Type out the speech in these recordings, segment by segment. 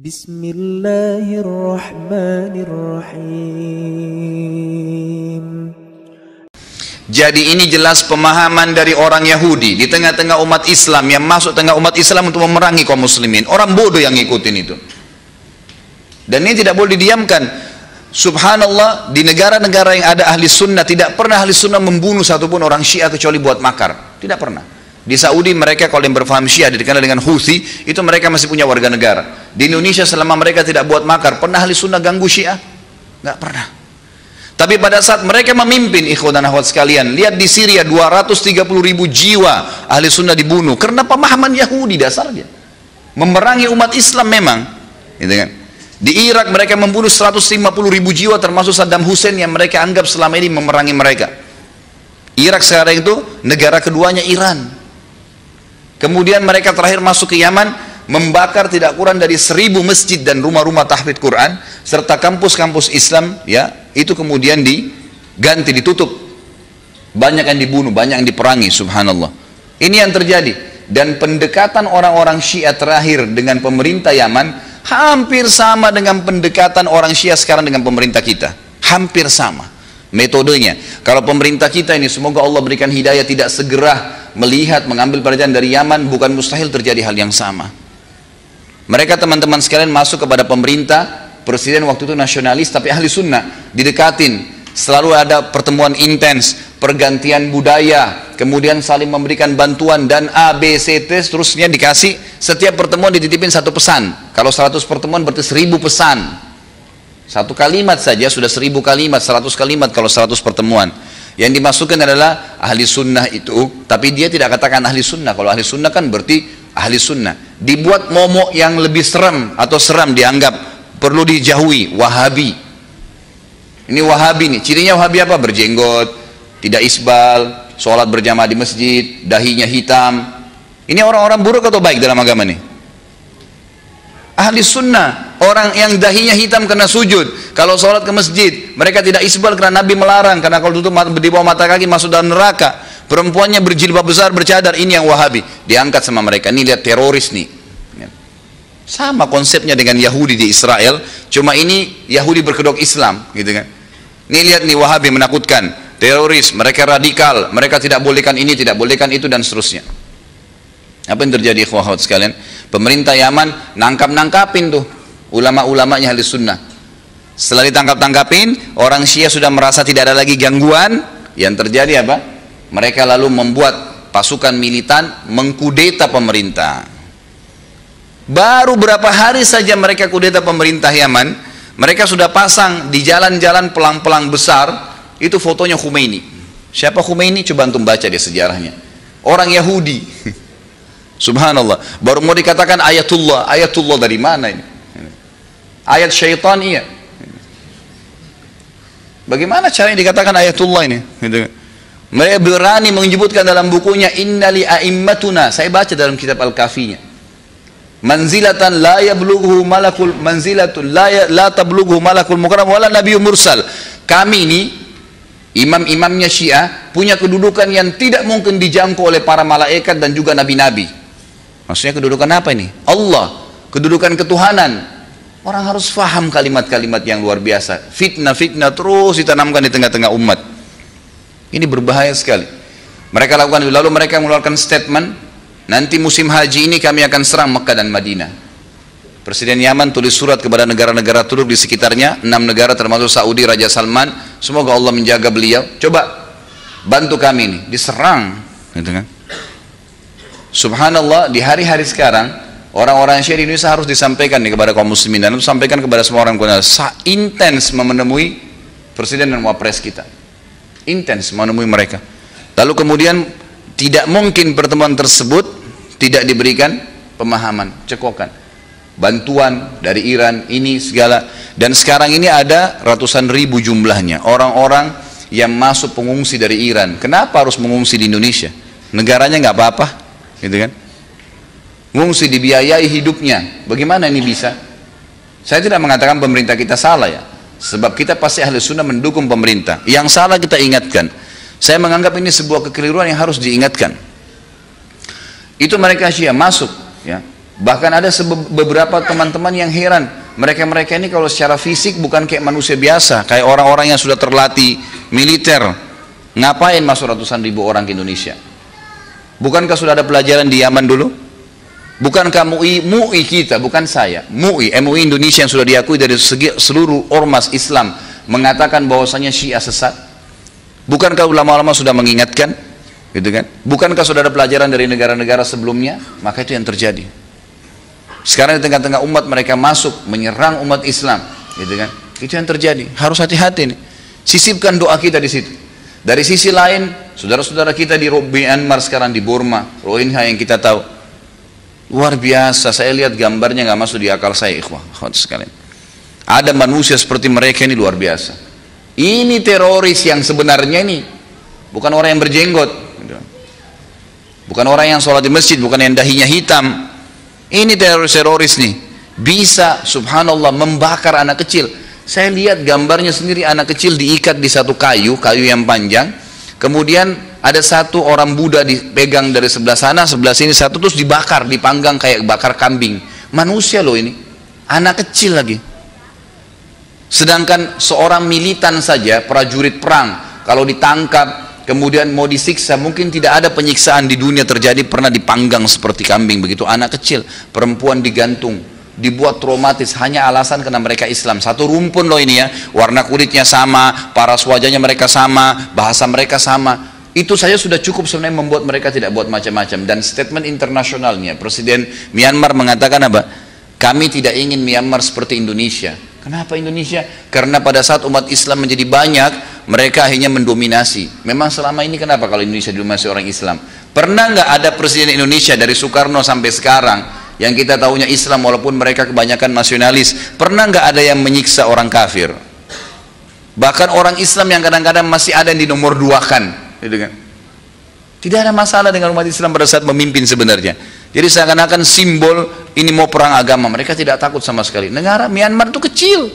بسم الله الرحمن الرحيم Jadi ini jelas pemahaman dari orang Yahudi di tengah-tengah umat Islam yang masuk tengah umat Islam untuk memerangi kaum muslimin. Orang bodoh yang ngikutin itu. Dan ini tidak boleh didiamkan. Subhanallah di negara-negara yang ada ahli sunnah tidak pernah ahli sunnah membunuh satupun orang syiah kecuali buat makar. Tidak pernah. Di Saudi mereka kalau yang berfaham syiah dikenal dengan Houthi itu mereka masih punya warga negara. Di Indonesia selama mereka tidak buat makar pernah ahli sunnah ganggu syiah? Nggak pernah. Tapi pada saat mereka memimpin ikhwan dan akhwat sekalian, lihat di Syria 230 ribu jiwa ahli sunnah dibunuh karena pemahaman Yahudi dasarnya. Memerangi umat Islam memang. Gitu kan? Di Irak mereka membunuh 150 ribu jiwa termasuk Saddam Hussein yang mereka anggap selama ini memerangi mereka. Irak sekarang itu negara keduanya Iran. Kemudian mereka terakhir masuk ke Yaman membakar tidak kurang dari seribu masjid dan rumah-rumah tahfidz Quran serta kampus-kampus Islam ya itu kemudian diganti ditutup. Banyak yang dibunuh banyak yang diperangi subhanallah. Ini yang terjadi. Dan pendekatan orang-orang Syiah terakhir dengan pemerintah Yaman hampir sama dengan pendekatan orang Syiah sekarang dengan pemerintah kita. Hampir sama metodenya. Kalau pemerintah kita ini semoga Allah berikan hidayah tidak segera melihat mengambil pelajaran dari Yaman bukan mustahil terjadi hal yang sama mereka teman-teman sekalian masuk kepada pemerintah, presiden waktu itu nasionalis tapi ahli sunnah, didekatin. Selalu ada pertemuan intens, pergantian budaya, kemudian saling memberikan bantuan dan A, B, C, T seterusnya dikasih. Setiap pertemuan dititipin satu pesan. Kalau 100 pertemuan berarti 1000 pesan. Satu kalimat saja sudah 1000 kalimat, 100 kalimat kalau 100 pertemuan. Yang dimasukkan adalah ahli sunnah itu, tapi dia tidak katakan ahli sunnah. Kalau ahli sunnah kan berarti ahli sunnah. Dibuat momok yang lebih seram atau seram dianggap perlu dijauhi wahabi. Ini wahabi nih. Cirinya wahabi apa? Berjenggot tidak isbal sholat berjamaah di masjid dahinya hitam. Ini orang-orang buruk atau baik dalam agama nih ahli sunnah orang yang dahinya hitam karena sujud. Kalau sholat ke masjid mereka tidak isbal karena Nabi melarang. Karena kalau tutup di bawah mata kaki masuk dalam neraka. Perempuannya berjilbab besar bercadar ini yang wahabi. Diangkat sama mereka. Ini lihat teroris nih. Ya. sama konsepnya dengan Yahudi di Israel. Cuma ini Yahudi berkedok Islam gitu kan. Ini lihat nih wahabi menakutkan. Teroris mereka radikal. Mereka tidak bolehkan ini tidak bolehkan itu dan seterusnya apa yang terjadi ikhwahat sekalian pemerintah Yaman nangkap-nangkapin tuh ulama-ulamanya ahli sunnah setelah ditangkap-tangkapin orang Syiah sudah merasa tidak ada lagi gangguan yang terjadi apa mereka lalu membuat pasukan militan mengkudeta pemerintah. Baru berapa hari saja mereka kudeta pemerintah Yaman, mereka sudah pasang di jalan-jalan pelang-pelang besar, itu fotonya Khomeini. Siapa Khomeini? Coba antum baca di sejarahnya. Orang Yahudi. Subhanallah. Baru mau dikatakan ayatullah. Ayatullah dari mana ini? Ayat syaitan iya. Bagaimana caranya dikatakan ayatullah ini? Gitu. Mereka berani menyebutkan dalam bukunya Innali a'immatuna. Saya baca dalam kitab Al-Kafinya. Manzilatan la yablughu malakul manzilatun la ya, la tablughu malakul mukram wala nabiyyu mursal. Kami ini imam-imamnya Syiah punya kedudukan yang tidak mungkin dijangkau oleh para malaikat dan juga nabi-nabi. Maksudnya kedudukan apa ini? Allah, kedudukan ketuhanan. Orang harus faham kalimat-kalimat yang luar biasa. Fitnah-fitnah terus ditanamkan di tengah-tengah umat. Ini berbahaya sekali. Mereka lakukan lalu mereka mengeluarkan statement, nanti musim haji ini kami akan serang Mekah dan Madinah. Presiden Yaman tulis surat kepada negara-negara Turk di sekitarnya, enam negara termasuk Saudi, Raja Salman, semoga Allah menjaga beliau. Coba bantu kami ini, diserang, gitu kan? Subhanallah di hari-hari sekarang orang-orang Syiah di Indonesia harus disampaikan nih kepada kaum muslimin dan harus sampaikan kepada semua orang intens menemui presiden dan wapres kita. Intens menemui mereka. Lalu kemudian tidak mungkin pertemuan tersebut tidak diberikan pemahaman cekokan. Bantuan dari Iran ini segala. Dan sekarang ini ada ratusan ribu jumlahnya. Orang-orang yang masuk pengungsi dari Iran. Kenapa harus mengungsi di Indonesia? Negaranya nggak apa-apa gitu kan mengungsi dibiayai hidupnya bagaimana ini bisa saya tidak mengatakan pemerintah kita salah ya Sebab kita pasti ahli sunnah mendukung pemerintah. Yang salah kita ingatkan. Saya menganggap ini sebuah kekeliruan yang harus diingatkan. Itu mereka Syiah masuk, ya, Bahkan ada beberapa teman-teman yang heran, mereka-mereka ini kalau secara fisik bukan kayak manusia biasa, kayak orang-orang yang sudah terlatih militer. Ngapain masuk ratusan ribu orang ke Indonesia? Bukankah sudah ada pelajaran di Yaman dulu? Bukankah MUI, MUI kita, bukan saya, MUI, MUI Indonesia yang sudah diakui dari segi, seluruh ormas Islam mengatakan bahwasanya Syiah sesat? Bukankah ulama-ulama sudah mengingatkan? Gitu kan? Bukankah sudah ada pelajaran dari negara-negara sebelumnya? Maka itu yang terjadi. Sekarang di tengah-tengah umat mereka masuk menyerang umat Islam, gitu kan? Itu yang terjadi. Harus hati-hati nih. Sisipkan doa kita di situ. Dari sisi lain, saudara-saudara kita di Myanmar sekarang di Burma, Rohingya yang kita tahu, luar biasa. Saya lihat gambarnya nggak masuk di akal saya, ikhwah, sekalian. Ada manusia seperti mereka ini luar biasa. Ini teroris yang sebenarnya ini bukan orang yang berjenggot, bukan orang yang sholat di masjid, bukan yang dahinya hitam, ini teroris-teroris nih bisa subhanallah membakar anak kecil. Saya lihat gambarnya sendiri anak kecil diikat di satu kayu, kayu yang panjang. Kemudian ada satu orang Buddha dipegang dari sebelah sana, sebelah sini satu terus dibakar, dipanggang kayak bakar kambing. Manusia loh ini, anak kecil lagi. Sedangkan seorang militan saja, prajurit perang, kalau ditangkap, kemudian mau disiksa mungkin tidak ada penyiksaan di dunia terjadi pernah dipanggang seperti kambing begitu anak kecil perempuan digantung dibuat traumatis hanya alasan karena mereka Islam satu rumpun loh ini ya warna kulitnya sama paras wajahnya mereka sama bahasa mereka sama itu saja sudah cukup sebenarnya membuat mereka tidak buat macam-macam dan statement internasionalnya Presiden Myanmar mengatakan apa kami tidak ingin Myanmar seperti Indonesia Kenapa Indonesia? Karena pada saat umat Islam menjadi banyak, mereka akhirnya mendominasi. Memang selama ini kenapa kalau Indonesia didominasi orang Islam? Pernah nggak ada presiden Indonesia dari Soekarno sampai sekarang yang kita tahunya Islam walaupun mereka kebanyakan nasionalis? Pernah nggak ada yang menyiksa orang kafir? Bahkan orang Islam yang kadang-kadang masih ada yang di nomor dua kan, gitu kan? Tidak ada masalah dengan umat Islam pada saat memimpin sebenarnya. Jadi seakan-akan simbol ini mau perang agama. Mereka tidak takut sama sekali. Negara Myanmar itu kecil.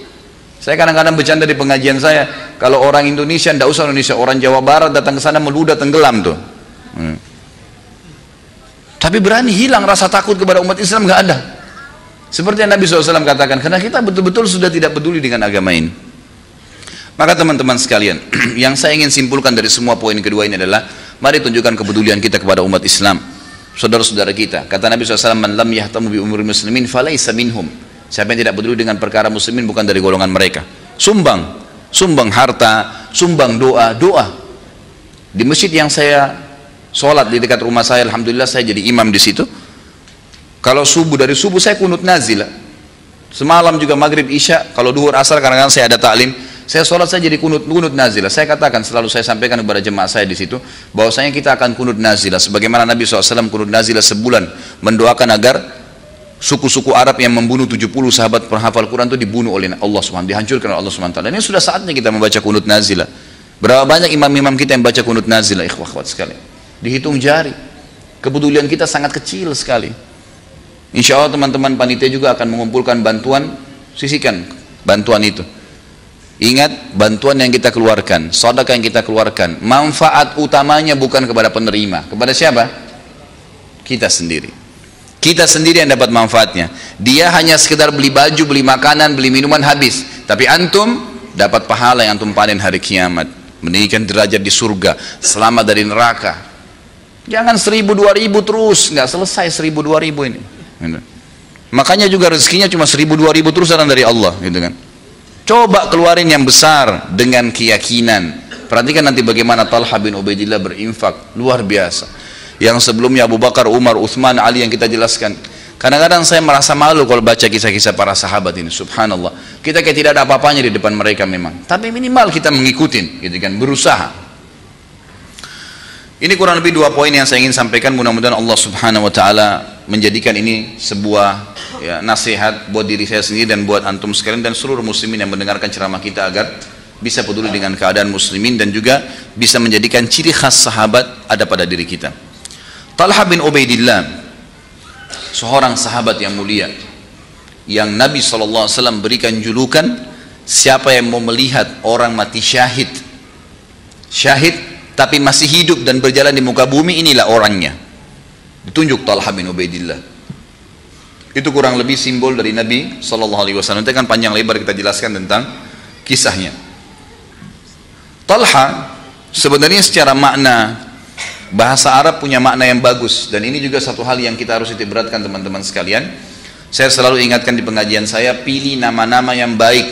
Saya kadang-kadang bercanda di pengajian saya, kalau orang Indonesia, tidak usah Indonesia, orang Jawa Barat datang ke sana meludah tenggelam tuh. Hmm. Tapi berani hilang rasa takut kepada umat Islam nggak ada. Seperti yang Nabi SAW katakan, karena kita betul-betul sudah tidak peduli dengan agama ini. Maka teman-teman sekalian, yang saya ingin simpulkan dari semua poin kedua ini adalah Mari tunjukkan kepedulian kita kepada umat Islam. Saudara-saudara kita. Kata Nabi SAW, Man lam yahtamu bi umur muslimin falaysa minhum. Siapa yang tidak peduli dengan perkara muslimin bukan dari golongan mereka. Sumbang. Sumbang harta, sumbang doa, doa. Di masjid yang saya sholat di dekat rumah saya, Alhamdulillah saya jadi imam di situ. Kalau subuh, dari subuh saya kunut nazilah. Semalam juga maghrib isya, kalau duhur asar kadang-kadang saya ada taklim, saya sholat saya jadi kunut kunut nazilah. Saya katakan selalu saya sampaikan kepada jemaah saya di situ bahwasanya kita akan kunut nazilah sebagaimana Nabi SAW kunut nazilah sebulan mendoakan agar suku-suku Arab yang membunuh 70 sahabat penghafal Quran itu dibunuh oleh Allah SWT dihancurkan oleh Allah SWT dan ini sudah saatnya kita membaca kunut nazilah berapa banyak imam-imam kita yang baca kunut nazilah ikhwah sekali dihitung jari kepedulian kita sangat kecil sekali insya Allah teman-teman panitia juga akan mengumpulkan bantuan sisikan bantuan itu Ingat bantuan yang kita keluarkan, sedekah yang kita keluarkan, manfaat utamanya bukan kepada penerima, kepada siapa? Kita sendiri. Kita sendiri yang dapat manfaatnya. Dia hanya sekedar beli baju, beli makanan, beli minuman habis. Tapi antum dapat pahala yang antum panen hari kiamat. Meninggikan derajat di surga, selamat dari neraka. Jangan seribu dua ribu terus, nggak selesai seribu dua ribu ini. Gitu. Makanya juga rezekinya cuma seribu dua ribu terus dari Allah, gitu kan. Coba keluarin yang besar dengan keyakinan. Perhatikan nanti bagaimana Talha bin Ubaidillah berinfak. Luar biasa. Yang sebelumnya Abu Bakar, Umar, Uthman, Ali yang kita jelaskan. Kadang-kadang saya merasa malu kalau baca kisah-kisah para sahabat ini. Subhanallah. Kita kayak tidak ada apa-apanya di depan mereka memang. Tapi minimal kita mengikutin, gitu kan, berusaha. Ini kurang lebih dua poin yang saya ingin sampaikan. Mudah-mudahan Allah Subhanahu wa taala menjadikan ini sebuah ya, nasihat buat diri saya sendiri dan buat antum sekalian dan seluruh muslimin yang mendengarkan ceramah kita agar bisa peduli dengan keadaan muslimin dan juga bisa menjadikan ciri khas sahabat ada pada diri kita. Talha bin Ubaidillah seorang sahabat yang mulia yang Nabi SAW berikan julukan siapa yang mau melihat orang mati syahid syahid tapi masih hidup dan berjalan di muka bumi inilah orangnya ditunjuk Talha bin Ubaidillah Itu kurang lebih simbol dari Nabi Shallallahu Alaihi Wasallam. Nanti kan panjang lebar kita jelaskan tentang kisahnya. Talha sebenarnya secara makna bahasa Arab punya makna yang bagus dan ini juga satu hal yang kita harus beratkan teman-teman sekalian. Saya selalu ingatkan di pengajian saya pilih nama-nama yang baik,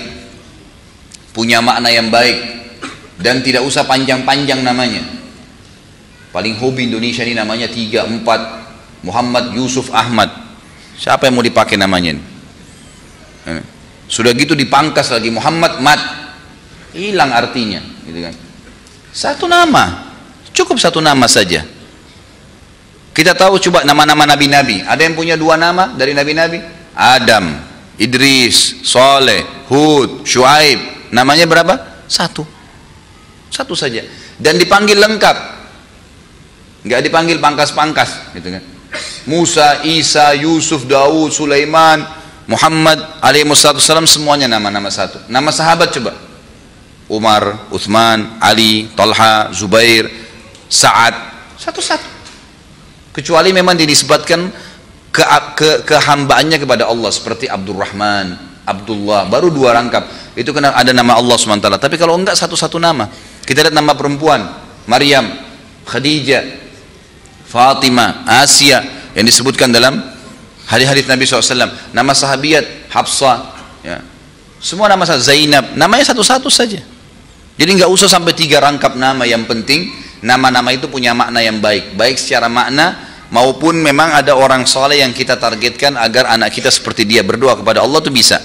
punya makna yang baik dan tidak usah panjang-panjang namanya. Paling hobi Indonesia ini namanya tiga empat Muhammad Yusuf Ahmad Siapa yang mau dipakai namanya ini? Eh, sudah gitu dipangkas lagi Muhammad Mat. Hilang artinya, gitu kan. Satu nama. Cukup satu nama saja. Kita tahu coba nama-nama nabi-nabi. Ada yang punya dua nama dari nabi-nabi? Adam, Idris, Soleh, Hud, Shu'aib. Namanya berapa? Satu. Satu saja. Dan dipanggil lengkap. Enggak dipanggil pangkas-pangkas, gitu kan. Musa, Isa, Yusuf, Daud, Sulaiman, Muhammad alaihi wasallam semuanya nama-nama satu. Nama sahabat coba. Umar, Uthman, Ali, Talha, Zubair, Sa'ad, satu-satu. Kecuali memang dinisbatkan ke, ke kehambaannya kepada Allah seperti Abdurrahman, Abdullah, baru dua rangkap. Itu kena ada nama Allah SWT. Tapi kalau enggak satu-satu nama. Kita lihat nama perempuan, Maryam, Khadijah, Fatimah, Asia, yang disebutkan dalam hadis-hadis Nabi SAW nama sahabiat Hafsah ya. semua nama Zainab namanya satu-satu saja. Jadi nggak usah sampai tiga rangkap nama. Yang penting nama-nama itu punya makna yang baik. Baik secara makna maupun memang ada orang soleh yang kita targetkan agar anak kita seperti dia berdoa kepada Allah itu bisa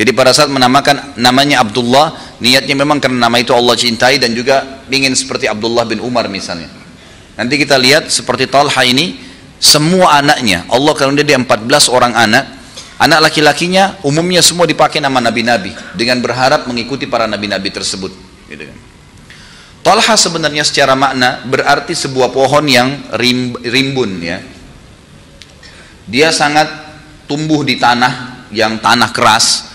jadi pada saat menamakan namanya Abdullah niatnya memang karena nama itu Allah cintai dan juga ingin seperti Abdullah bin Umar misalnya nanti kita lihat seperti Talha ini semua anaknya Allah kalau dia 14 orang anak anak laki-lakinya umumnya semua dipakai nama nabi-nabi dengan berharap mengikuti para nabi-nabi tersebut gitu kan. Talha sebenarnya secara makna berarti sebuah pohon yang rimbun ya dia sangat tumbuh di tanah yang tanah keras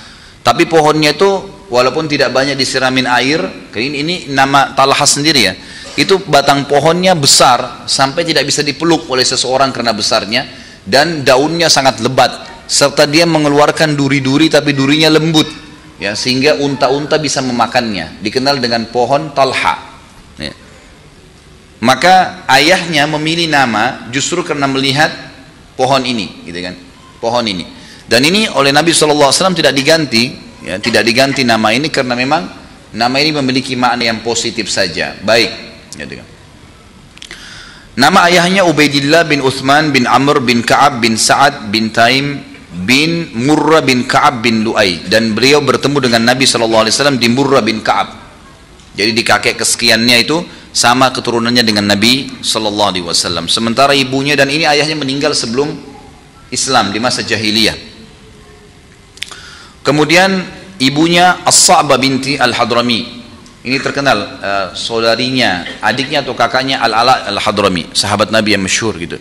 tapi pohonnya itu walaupun tidak banyak disiramin air ini, ini nama Talha sendiri ya. Itu batang pohonnya besar sampai tidak bisa dipeluk oleh seseorang karena besarnya dan daunnya sangat lebat. Serta dia mengeluarkan duri-duri tapi durinya lembut ya sehingga unta-unta bisa memakannya. Dikenal dengan pohon talha. Ya. maka ayahnya memilih nama justru karena melihat pohon ini gitu kan? Pohon ini dan ini oleh Nabi SAW tidak diganti ya, tidak diganti nama ini karena memang nama ini memiliki makna yang positif saja. Baik. Gitu. Kan. Nama ayahnya Ubaidillah bin Uthman bin Amr bin Ka'ab bin Sa'ad bin Taim bin Murrah bin Ka'ab bin Lu'ay. Dan beliau bertemu dengan Nabi SAW di Murrah bin Ka'ab. Jadi di kakek kesekiannya itu sama keturunannya dengan Nabi SAW sementara ibunya dan ini ayahnya meninggal sebelum Islam di masa jahiliyah kemudian ibunya As-Sa'bah binti Al-Hadrami ini terkenal uh, saudarinya, adiknya atau kakaknya Al-Ala Al-Hadrami, sahabat Nabi yang masyhur gitu.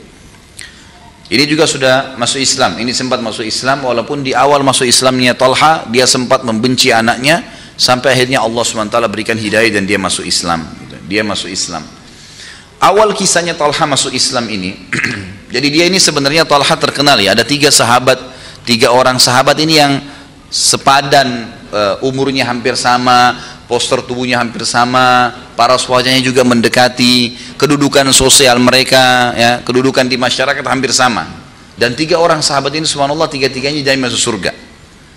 Ini juga sudah masuk Islam. Ini sempat masuk Islam walaupun di awal masuk Islamnya Talha dia sempat membenci anaknya sampai akhirnya Allah SWT berikan hidayah dan dia masuk Islam. Gitu. Dia masuk Islam. Awal kisahnya Talha masuk Islam ini, jadi dia ini sebenarnya Talha terkenal ya. Ada tiga sahabat, tiga orang sahabat ini yang sepadan uh, umurnya hampir sama, poster tubuhnya hampir sama, paras wajahnya juga mendekati, kedudukan sosial mereka, ya, kedudukan di masyarakat hampir sama. Dan tiga orang sahabat ini subhanallah tiga-tiganya jadi masuk surga.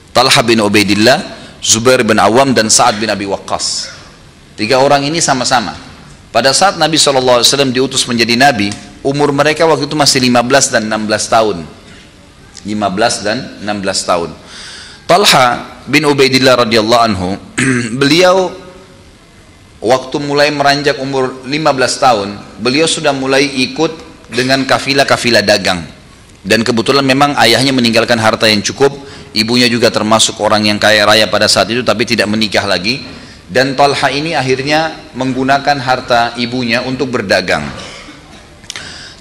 Talha bin Ubaidillah, Zubair bin Awam dan Sa'ad bin Abi Waqqas. Tiga orang ini sama-sama. Pada saat Nabi SAW diutus menjadi Nabi, umur mereka waktu itu masih 15 dan 16 tahun. 15 dan 16 tahun. Talha bin Ubaidillah radhiyallahu anhu, beliau waktu mulai meranjak umur 15 tahun, beliau sudah mulai ikut dengan kafilah-kafilah dagang. Dan kebetulan memang ayahnya meninggalkan harta yang cukup, ibunya juga termasuk orang yang kaya raya pada saat itu tapi tidak menikah lagi. Dan Talha ini akhirnya menggunakan harta ibunya untuk berdagang.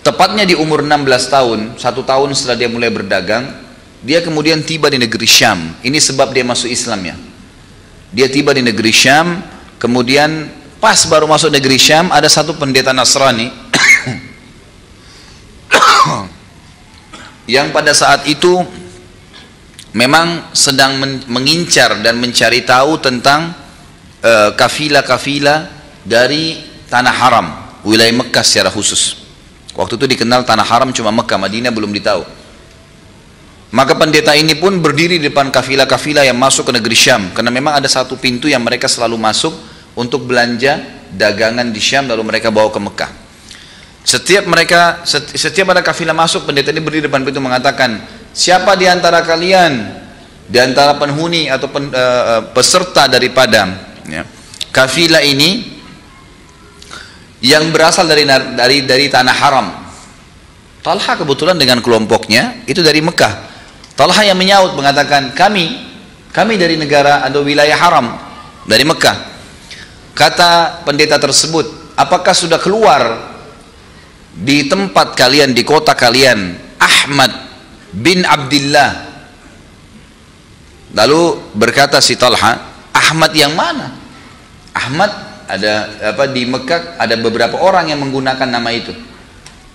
Tepatnya di umur 16 tahun, satu tahun setelah dia mulai berdagang, dia kemudian tiba di negeri Syam. Ini sebab dia masuk Islam ya. Dia tiba di negeri Syam, kemudian pas baru masuk negeri Syam ada satu pendeta Nasrani yang pada saat itu memang sedang mengincar dan mencari tahu tentang uh, kafilah-kafilah dari tanah haram, wilayah Mekah secara khusus. Waktu itu dikenal tanah haram cuma Mekah, Madinah belum ditahu. Maka pendeta ini pun berdiri di depan kafilah-kafilah yang masuk ke negeri Syam karena memang ada satu pintu yang mereka selalu masuk untuk belanja dagangan di Syam lalu mereka bawa ke Mekah. Setiap mereka setiap ada kafilah masuk pendeta ini berdiri di depan pintu mengatakan, "Siapa di antara kalian di antara penghuni atau pen, uh, peserta daripada ya, kafilah ini yang berasal dari dari dari tanah haram. Talha kebetulan dengan kelompoknya itu dari Mekah. Talha yang menyaut mengatakan kami kami dari negara atau wilayah haram dari Mekah. Kata pendeta tersebut, apakah sudah keluar di tempat kalian di kota kalian Ahmad bin Abdullah? Lalu berkata si Talha, Ahmad yang mana? Ahmad ada apa di Mekah ada beberapa orang yang menggunakan nama itu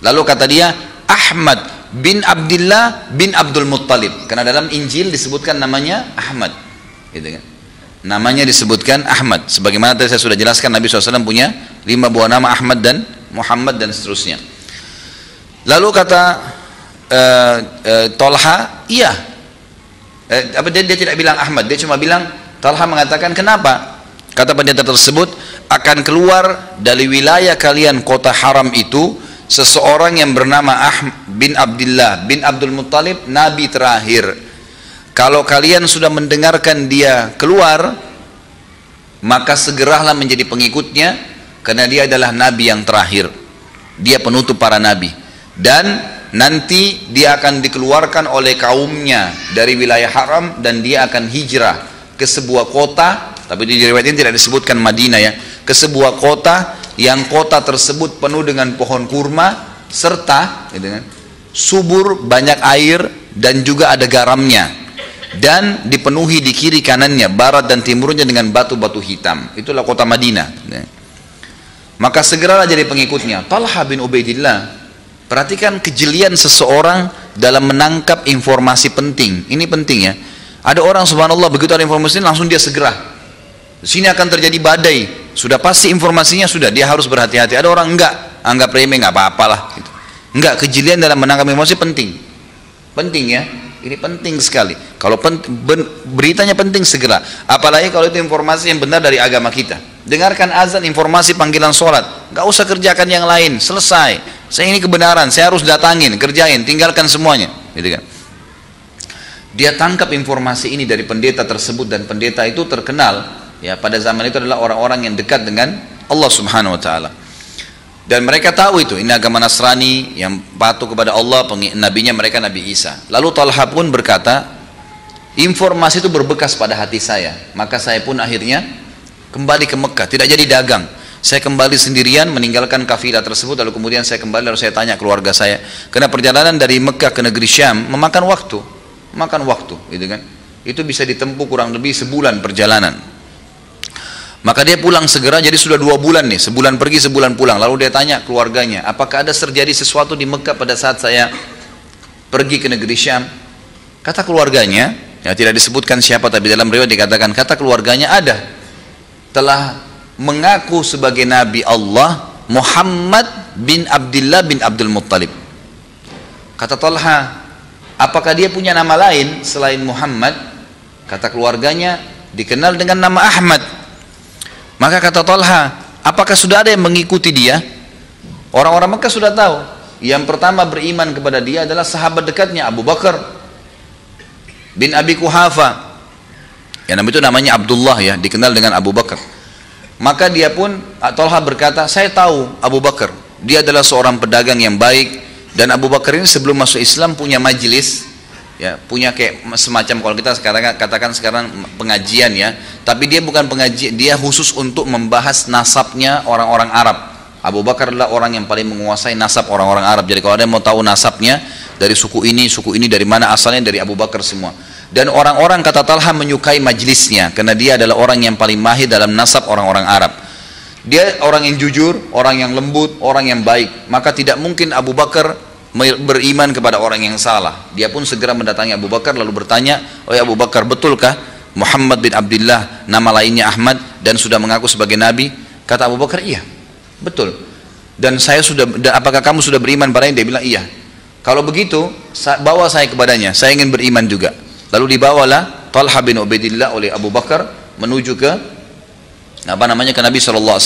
lalu kata dia Ahmad bin Abdullah bin Abdul Muttalib. Karena dalam Injil disebutkan namanya Ahmad. Gitu kan? Namanya disebutkan Ahmad. Sebagaimana tadi saya sudah jelaskan Nabi SAW punya lima buah nama Ahmad dan Muhammad dan seterusnya. Lalu kata uh, uh, Tolha iya. Uh, apa dia, dia tidak bilang Ahmad dia cuma bilang Talha mengatakan kenapa? Kata pendeta tersebut akan keluar dari wilayah kalian kota haram itu seseorang yang bernama Ahmad bin Abdullah bin Abdul Muttalib nabi terakhir. Kalau kalian sudah mendengarkan dia keluar maka segeralah menjadi pengikutnya karena dia adalah nabi yang terakhir. Dia penutup para nabi. Dan nanti dia akan dikeluarkan oleh kaumnya dari wilayah haram dan dia akan hijrah ke sebuah kota tapi di riwayat ini tidak disebutkan Madinah ya ke sebuah kota yang kota tersebut penuh dengan pohon kurma serta gitu kan, subur banyak air dan juga ada garamnya. Dan dipenuhi di kiri kanannya barat dan timurnya dengan batu-batu hitam. Itulah kota Madinah gitu. maka segeralah jadi pengikutnya. Talha bin Ubaidillah perhatikan kejelian seseorang dalam menangkap informasi penting. Ini penting ya. Ada orang subhanallah begitu ada informasi ini langsung dia segera. Sini akan terjadi badai sudah pasti informasinya sudah dia harus berhati-hati. Ada orang enggak anggap remeh enggak apa-apalah gitu. enggak kejelian dalam menangkap informasi penting. Penting ya ini penting sekali. Kalau penting, beritanya penting segera. Apalagi kalau itu informasi yang benar dari agama kita. Dengarkan azan informasi panggilan sholat. Enggak usah kerjakan yang lain selesai. Saya ini kebenaran saya harus datangin kerjain tinggalkan semuanya gitu kan. Dia tangkap informasi ini dari pendeta tersebut dan pendeta itu terkenal ya pada zaman itu adalah orang-orang yang dekat dengan Allah Subhanahu wa taala. Dan mereka tahu itu, ini agama Nasrani yang patuh kepada Allah, nabinya mereka Nabi Isa. Lalu Talha pun berkata, informasi itu berbekas pada hati saya, maka saya pun akhirnya kembali ke Mekah, tidak jadi dagang. Saya kembali sendirian meninggalkan kafilah tersebut. Lalu kemudian saya kembali lalu saya tanya keluarga saya. Karena perjalanan dari Mekah ke negeri Syam memakan waktu. Makan waktu gitu kan. Itu bisa ditempuh kurang lebih sebulan perjalanan maka dia pulang segera, jadi sudah dua bulan nih, sebulan pergi, sebulan pulang. Lalu dia tanya keluarganya, apakah ada terjadi sesuatu di Mekah pada saat saya pergi ke negeri Syam? Kata keluarganya, ya tidak disebutkan siapa, tapi dalam riwayat dikatakan, kata keluarganya ada. Telah mengaku sebagai Nabi Allah Muhammad bin Abdullah bin Abdul Muttalib. Kata Talha, apakah dia punya nama lain selain Muhammad? Kata keluarganya, dikenal dengan nama Ahmad. Maka kata Talha, apakah sudah ada yang mengikuti dia? Orang-orang Mekah sudah tahu. Yang pertama beriman kepada dia adalah sahabat dekatnya Abu Bakar bin Abi Kuhafa. Yang nama itu namanya Abdullah ya, dikenal dengan Abu Bakar. Maka dia pun Talha berkata, saya tahu Abu Bakar. Dia adalah seorang pedagang yang baik dan Abu Bakar ini sebelum masuk Islam punya majelis ya punya kayak semacam kalau kita sekarang katakan sekarang pengajian ya tapi dia bukan pengajian dia khusus untuk membahas nasabnya orang-orang Arab. Abu Bakar adalah orang yang paling menguasai nasab orang-orang Arab. Jadi kalau ada yang mau tahu nasabnya dari suku ini suku ini dari mana asalnya dari Abu Bakar semua. Dan orang-orang kata Talha menyukai majlisnya karena dia adalah orang yang paling mahir dalam nasab orang-orang Arab. Dia orang yang jujur, orang yang lembut, orang yang baik. Maka tidak mungkin Abu Bakar beriman kepada orang yang salah. Dia pun segera mendatangi Abu Bakar lalu bertanya, "Oh ya Abu Bakar, betulkah Muhammad bin Abdullah nama lainnya Ahmad dan sudah mengaku sebagai nabi?" Kata Abu Bakar, "Iya." Betul. Dan saya sudah dan apakah kamu sudah beriman padanya? Dia bilang, "Iya." Kalau begitu, bawa saya kepadanya. Saya ingin beriman juga. Lalu dibawalah Talha bin Ubaidillah oleh Abu Bakar menuju ke apa namanya ke Nabi SAW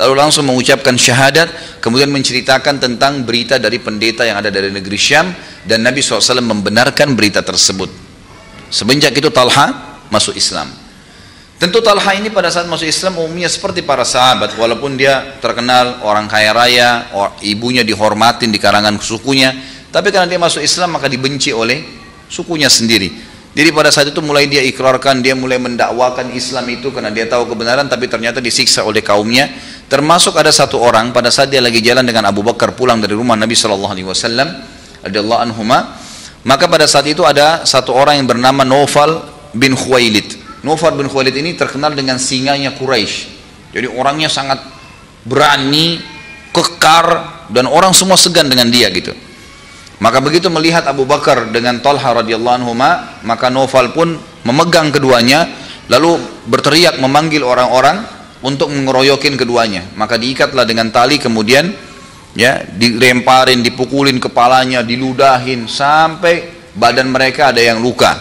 lalu langsung mengucapkan syahadat kemudian menceritakan tentang berita dari pendeta yang ada dari negeri Syam dan Nabi SAW membenarkan berita tersebut. Semenjak itu Talha masuk Islam. Tentu Talha ini pada saat masuk Islam umumnya seperti para sahabat walaupun dia terkenal orang kaya raya ibunya dihormatin di kalangan sukunya tapi karena dia masuk Islam maka dibenci oleh sukunya sendiri jadi pada saat itu mulai dia ikrarkan, dia mulai mendakwakan Islam itu karena dia tahu kebenaran tapi ternyata disiksa oleh kaumnya. Termasuk ada satu orang pada saat dia lagi jalan dengan Abu Bakar pulang dari rumah Nabi Shallallahu Alaihi Wasallam, radhiyallahu anhuma, maka pada saat itu ada satu orang yang bernama Nofal bin Khuwailid. Nofal bin Khuwailid ini terkenal dengan singanya Quraisy. Jadi orangnya sangat berani, kekar dan orang semua segan dengan dia gitu. Maka begitu melihat Abu Bakar dengan Talha radhiyallahu anhu maka Nofal pun memegang keduanya lalu berteriak memanggil orang-orang untuk mengeroyokin keduanya. Maka diikatlah dengan tali kemudian ya dilemparin, dipukulin kepalanya, diludahin sampai badan mereka ada yang luka.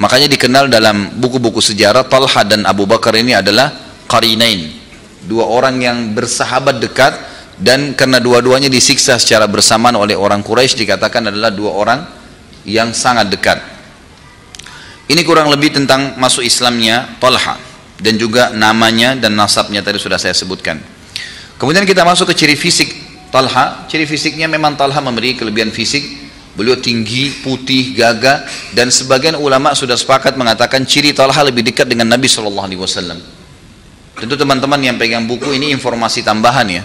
Makanya dikenal dalam buku-buku sejarah Talha dan Abu Bakar ini adalah qarinain. Dua orang yang bersahabat dekat dan karena dua-duanya disiksa secara bersamaan oleh orang Quraisy dikatakan adalah dua orang yang sangat dekat. Ini kurang lebih tentang masuk Islamnya Talha dan juga namanya dan nasabnya tadi sudah saya sebutkan. Kemudian kita masuk ke ciri fisik Talha. Ciri fisiknya memang Talha memiliki kelebihan fisik. Beliau tinggi, putih, gagah dan sebagian ulama sudah sepakat mengatakan ciri Talha lebih dekat dengan Nabi Wasallam. Tentu teman-teman yang pegang buku ini informasi tambahan ya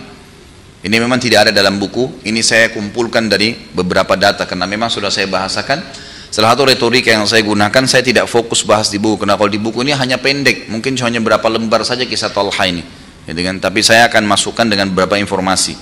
ini memang tidak ada dalam buku, ini saya kumpulkan dari beberapa data karena memang sudah saya bahasakan. Salah satu retorika yang saya gunakan, saya tidak fokus bahas di buku. Karena kalau di buku ini hanya pendek, mungkin hanya berapa lembar saja kisah Tolha ini. Ya, dengan, tapi saya akan masukkan dengan beberapa informasi.